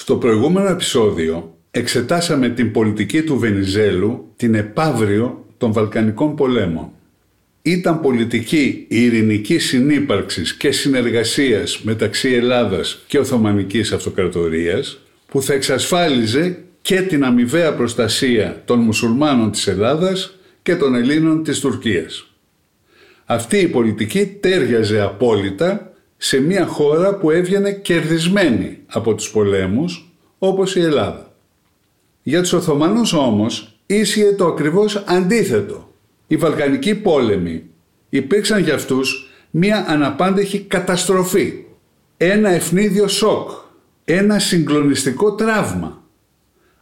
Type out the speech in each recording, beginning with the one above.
Στο προηγούμενο επεισόδιο εξετάσαμε την πολιτική του Βενιζέλου, την επαύριο των Βαλκανικών πολέμων. Ήταν πολιτική ειρηνική συνύπαρξης και συνεργασίας μεταξύ Ελλάδας και Οθωμανικής Αυτοκρατορίας που θα εξασφάλιζε και την αμοιβαία προστασία των μουσουλμάνων της Ελλάδας και των Ελλήνων της Τουρκίας. Αυτή η πολιτική τέριαζε απόλυτα σε μια χώρα που έβγαινε κερδισμένη από τους πολέμους όπως η Ελλάδα. Για τους Οθωμανούς όμως ίσχυε το ακριβώς αντίθετο. Οι Βαλκανικοί πόλεμοι υπήρξαν για αυτούς μια αναπάντεχη καταστροφή, ένα ευνίδιο σοκ, ένα συγκλονιστικό τραύμα.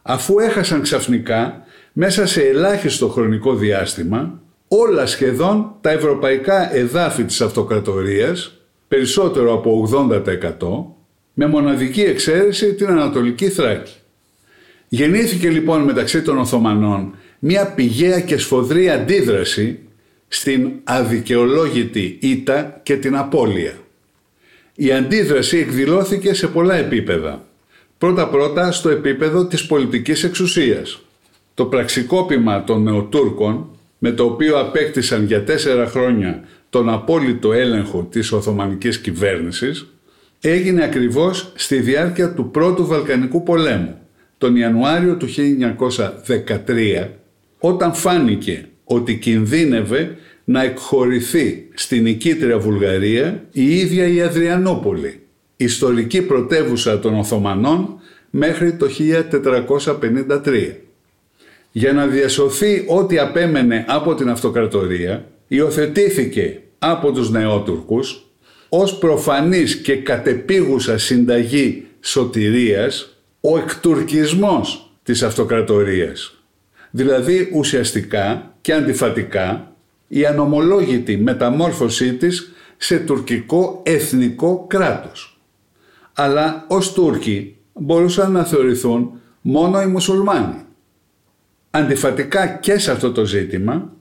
Αφού έχασαν ξαφνικά μέσα σε ελάχιστο χρονικό διάστημα όλα σχεδόν τα ευρωπαϊκά εδάφη της αυτοκρατορίας περισσότερο από 80% με μοναδική εξαίρεση την Ανατολική Θράκη. Γεννήθηκε λοιπόν μεταξύ των Οθωμανών μια πηγαία και σφοδρή αντίδραση στην αδικαιολόγητη ήττα και την απώλεια. Η αντίδραση εκδηλώθηκε σε πολλά επίπεδα. Πρώτα-πρώτα στο επίπεδο της πολιτικής εξουσίας. Το πραξικόπημα των Νεοτούρκων, με το οποίο απέκτησαν για τέσσερα χρόνια τον απόλυτο έλεγχο της Οθωμανικής κυβέρνησης έγινε ακριβώς στη διάρκεια του Πρώτου Βαλκανικού Πολέμου, τον Ιανουάριο του 1913, όταν φάνηκε ότι κινδύνευε να εκχωρηθεί στην νικήτρια Βουλγαρία η ίδια η Αδριανόπολη, ιστορική πρωτεύουσα των Οθωμανών μέχρι το 1453. Για να διασωθεί ό,τι απέμενε από την αυτοκρατορία, υιοθετήθηκε από τους νεότουρκους ως προφανής και κατεπίγουσα συνταγή σωτηρίας ο εκτουρκισμός της αυτοκρατορίας. Δηλαδή ουσιαστικά και αντιφατικά η ανομολόγητη μεταμόρφωσή της σε τουρκικό εθνικό κράτος. Αλλά ως Τούρκοι μπορούσαν να θεωρηθούν μόνο οι μουσουλμάνοι. Αντιφατικά και σε αυτό το ζήτημα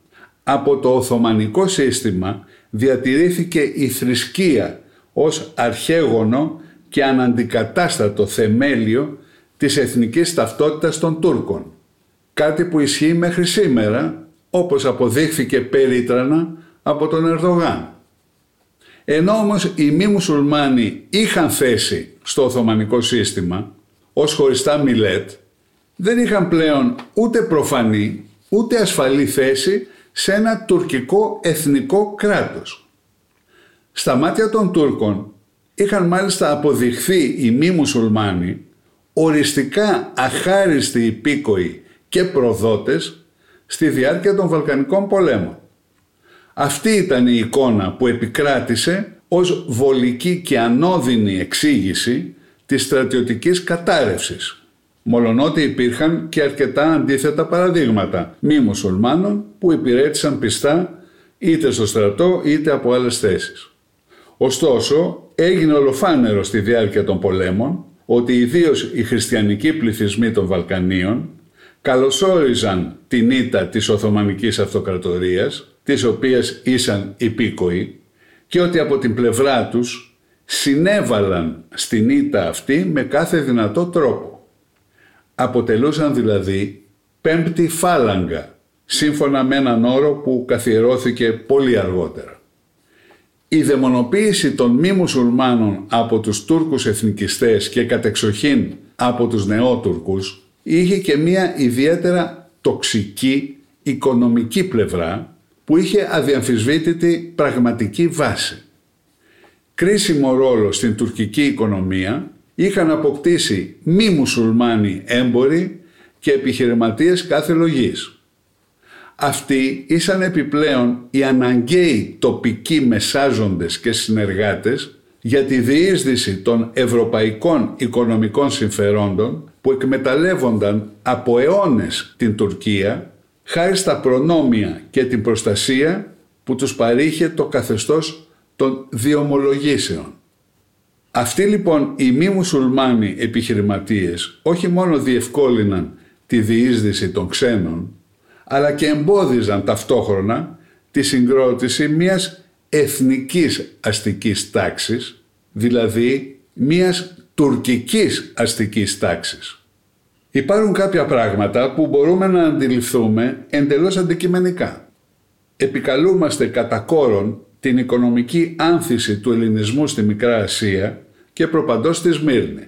από το Οθωμανικό σύστημα διατηρήθηκε η θρησκεία ως αρχαίγωνο και αναντικατάστατο θεμέλιο της εθνικής ταυτότητας των Τούρκων. Κάτι που ισχύει μέχρι σήμερα, όπως αποδείχθηκε περίτρανα από τον Ερδογάν. Ενώ όμως οι μη μουσουλμάνοι είχαν θέση στο Οθωμανικό σύστημα ως χωριστά μιλέτ, δεν είχαν πλέον ούτε προφανή ούτε ασφαλή θέση σε ένα τουρκικό εθνικό κράτος. Στα μάτια των Τούρκων είχαν μάλιστα αποδειχθεί οι μη μουσουλμάνοι οριστικά αχάριστοι υπήκοοι και προδότες στη διάρκεια των Βαλκανικών πολέμων. Αυτή ήταν η εικόνα που επικράτησε ως βολική και ανώδυνη εξήγηση της στρατιωτικής κατάρρευσης μολονότι υπήρχαν και αρκετά αντίθετα παραδείγματα μη μουσουλμάνων που υπηρέτησαν πιστά είτε στο στρατό είτε από άλλες θέσεις. Ωστόσο, έγινε ολοφάνερο στη διάρκεια των πολέμων ότι ιδίως οι χριστιανικοί πληθυσμοί των Βαλκανίων καλωσόριζαν την ήττα της Οθωμανικής Αυτοκρατορίας, της οποίας ήσαν υπήκοοι, και ότι από την πλευρά τους συνέβαλαν στην ήττα αυτή με κάθε δυνατό τρόπο. Αποτελούσαν δηλαδή πέμπτη φάλαγγα, σύμφωνα με έναν όρο που καθιερώθηκε πολύ αργότερα. Η δαιμονοποίηση των μη μουσουλμάνων από τους Τούρκους εθνικιστές και κατεξοχήν από τους νεότουρκους είχε και μία ιδιαίτερα τοξική οικονομική πλευρά που είχε αδιαμφισβήτητη πραγματική βάση. Κρίσιμο ρόλο στην τουρκική οικονομία είχαν αποκτήσει μη μουσουλμάνοι έμποροι και επιχειρηματίες κάθε λογής. Αυτοί ήσαν επιπλέον οι αναγκαίοι τοπικοί μεσάζοντες και συνεργάτες για τη διείσδυση των ευρωπαϊκών οικονομικών συμφερόντων που εκμεταλλεύονταν από αιώνες την Τουρκία χάρη στα προνόμια και την προστασία που τους παρήχε το καθεστώς των διομολογήσεων. Αυτοί λοιπόν οι μη μουσουλμάνοι επιχειρηματίες όχι μόνο διευκόλυναν τη διείσδυση των ξένων, αλλά και εμπόδιζαν ταυτόχρονα τη συγκρότηση μιας εθνικής αστικής τάξης, δηλαδή μιας τουρκικής αστικής τάξης. Υπάρχουν κάποια πράγματα που μπορούμε να αντιληφθούμε εντελώς αντικειμενικά. Επικαλούμαστε κατά κόρον την οικονομική άνθηση του ελληνισμού στη Μικρά Ασία και προπαντός στη Σμύρνη.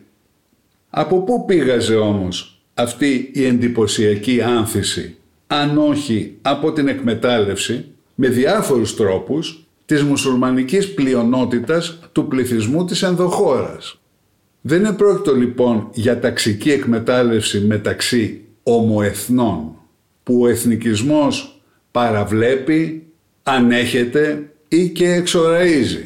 Από πού πήγαζε όμως αυτή η εντυπωσιακή άνθηση, αν όχι από την εκμετάλλευση, με διάφορους τρόπους, της μουσουλμανικής πλειονότητας του πληθυσμού της ενδοχώρας; Δεν επρόκειτο λοιπόν για ταξική εκμετάλλευση μεταξύ ομοεθνών, που ο εθνικισμός παραβλέπει, ανέχεται ή και εξοραίζει.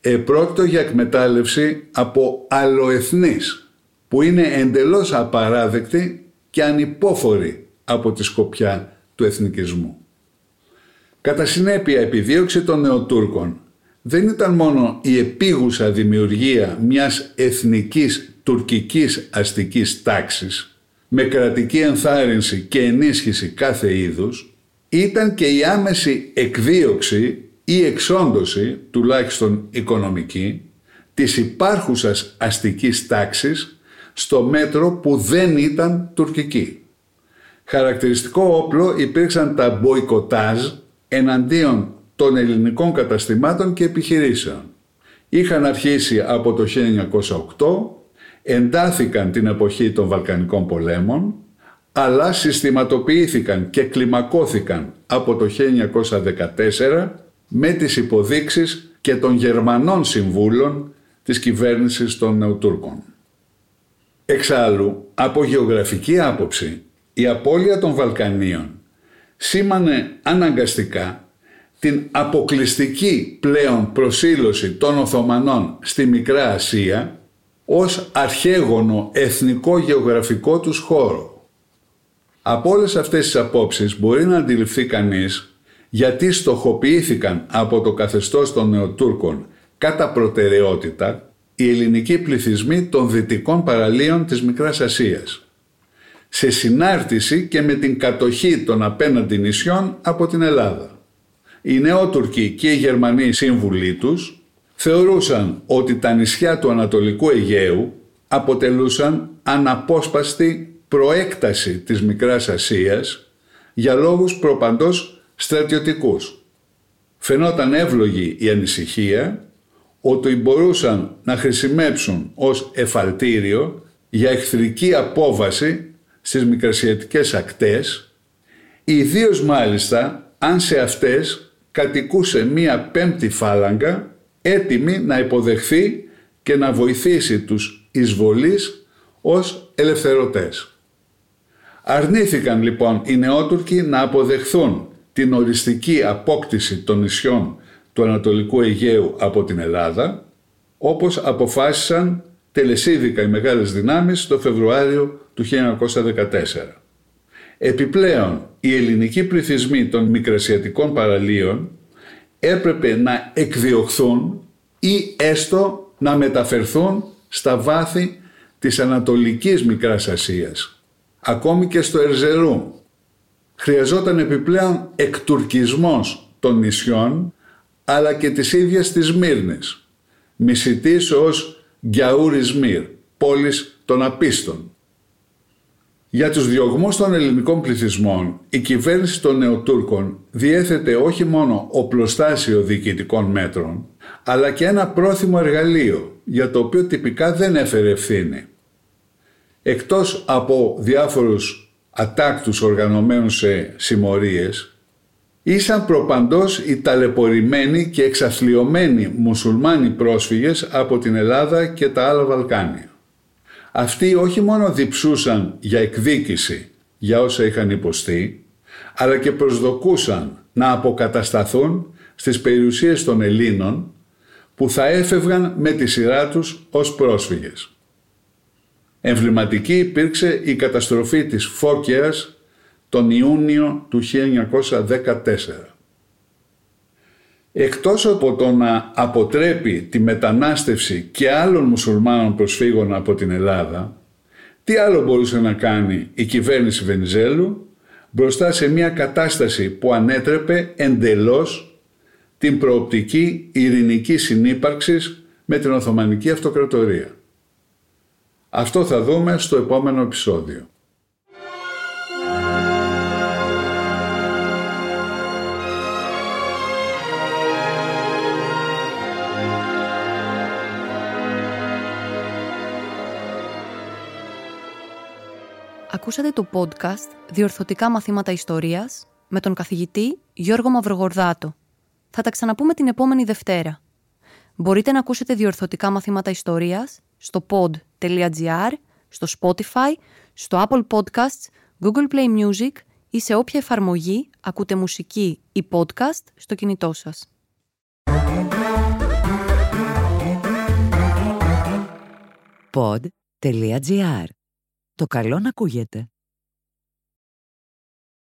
Επρόκειτο για εκμετάλλευση από αλλοεθνείς, που είναι εντελώς απαράδεκτη και ανυπόφορη από τη σκοπιά του εθνικισμού. Κατά συνέπεια, επιδίωξη των Νεοτούρκων δεν ήταν μόνο η επίγουσα δημιουργία μιας εθνικής τουρκικής αστικής τάξης με κρατική ενθάρρυνση και ενίσχυση κάθε είδους, ήταν και η άμεση εκδίωξη ή εξόντωση, τουλάχιστον οικονομική, της υπάρχουσας αστικής τάξης στο μέτρο που δεν ήταν τουρκική. Χαρακτηριστικό όπλο υπήρξαν τα μποϊκοτάζ εναντίον των ελληνικών καταστημάτων και επιχειρήσεων. Είχαν αρχίσει από το 1908, εντάθηκαν την εποχή των Βαλκανικών πολέμων, αλλά συστηματοποιήθηκαν και κλιμακώθηκαν από το 1914 με τις υποδείξεις και των Γερμανών συμβούλων της κυβέρνησης των Νεοτούρκων. Εξάλλου, από γεωγραφική άποψη, η απώλεια των Βαλκανίων σήμανε αναγκαστικά την αποκλειστική πλέον προσήλωση των Οθωμανών στη Μικρά Ασία ως αρχαίγωνο εθνικό γεωγραφικό τους χώρο. Από όλες αυτές τις απόψεις μπορεί να αντιληφθεί κανείς γιατί στοχοποιήθηκαν από το καθεστώς των Νεοτούρκων κατά προτεραιότητα οι ελληνικοί πληθυσμοί των δυτικών παραλίων της Μικράς Ασίας σε συνάρτηση και με την κατοχή των απέναντι νησιών από την Ελλάδα. Οι Νεότουρκοι και οι Γερμανοί σύμβουλοι τους θεωρούσαν ότι τα νησιά του Ανατολικού Αιγαίου αποτελούσαν αναπόσπαστη προέκταση της Μικράς Ασίας για λόγους προπαντός στρατιωτικούς. Φαινόταν εύλογη η ανησυχία ότι μπορούσαν να χρησιμεύσουν ως εφαλτήριο για εχθρική απόβαση στις μικρασιατικές ακτές, ιδίως μάλιστα αν σε αυτές κατοικούσε μία πέμπτη φάλαγγα έτοιμη να υποδεχθεί και να βοηθήσει τους εισβολείς ως ελευθερωτές. Αρνήθηκαν λοιπόν οι νεότουρκοι να αποδεχθούν την οριστική απόκτηση των νησιών του Ανατολικού Αιγαίου από την Ελλάδα, όπως αποφάσισαν τελεσίδικα οι μεγάλες δυνάμεις το Φεβρουάριο του 1914. Επιπλέον, οι ελληνικοί πληθυσμοί των μικρασιατικών παραλίων έπρεπε να εκδιωχθούν ή έστω να μεταφερθούν στα βάθη της Ανατολικής Μικράς Ασίας, ακόμη και στο Ερζερού. Χρειαζόταν επιπλέον εκτουρκισμός των νησιών, αλλά και της ίδιας της Μύρνης, μισητής ως Γκιαούρις Μύρ, πόλης των απίστων. Για τους διωγμούς των ελληνικών πληθυσμών, η κυβέρνηση των Νεοτούρκων διέθετε όχι μόνο οπλοστάσιο διοικητικών μέτρων, αλλά και ένα πρόθυμο εργαλείο, για το οποίο τυπικά δεν έφερε ευθύνη. Εκτός από διάφορους ατάκτους οργανωμένους σε συμμορίες, ήσαν προπαντός οι ταλαιπωρημένοι και εξαθλειωμένοι μουσουλμάνοι πρόσφυγες από την Ελλάδα και τα άλλα Βαλκάνια. Αυτοί όχι μόνο διψούσαν για εκδίκηση για όσα είχαν υποστεί, αλλά και προσδοκούσαν να αποκατασταθούν στις περιουσίες των Ελλήνων που θα έφευγαν με τη σειρά τους ως πρόσφυγες. Εμβληματική υπήρξε η καταστροφή της Φώκιας τον Ιούνιο του 1914. Εκτός από το να αποτρέπει τη μετανάστευση και άλλων μουσουλμάνων προσφύγων από την Ελλάδα, τι άλλο μπορούσε να κάνει η κυβέρνηση Βενιζέλου μπροστά σε μια κατάσταση που ανέτρεπε εντελώς την προοπτική ειρηνικής συνύπαρξης με την Οθωμανική Αυτοκρατορία; Αυτό θα δούμε στο επόμενο επεισόδιο. Ακούσατε το podcast «Διορθωτικά μαθήματα ιστορίας» με τον καθηγητή Γιώργο Μαυρογορδάτο. Θα τα ξαναπούμε την επόμενη Δευτέρα. Μπορείτε να ακούσετε διορθωτικά μαθήματα ιστορίας στο pod.gr, στο Spotify, στο Apple Podcasts, Google Play Music ή σε όποια εφαρμογή ακούτε μουσική ή podcast στο κινητό σας. Pod.gr. Το καλό να ακούγεται.